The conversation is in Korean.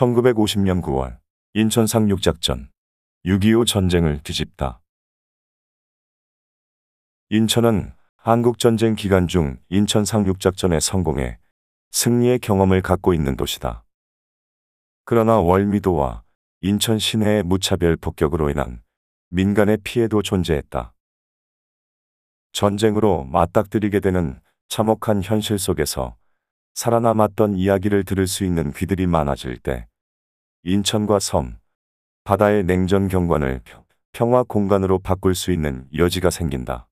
1950년 9월 인천 상륙작전 6.25 전쟁을 뒤집다. 인천은 한국전쟁 기간 중 인천 상륙작전의 성공에 승리의 경험을 갖고 있는 도시다. 그러나 월미도와 인천 시내의 무차별 폭격으로 인한 민간의 피해도 존재했다. 전쟁으로 맞닥뜨리게 되는 참혹한 현실 속에서 살아남았던 이야기를 들을 수 있는 귀들이 많아질 때 인천과 섬, 바다의 냉전 경관을 평- 평화 공간으로 바꿀 수 있는 여지가 생긴다.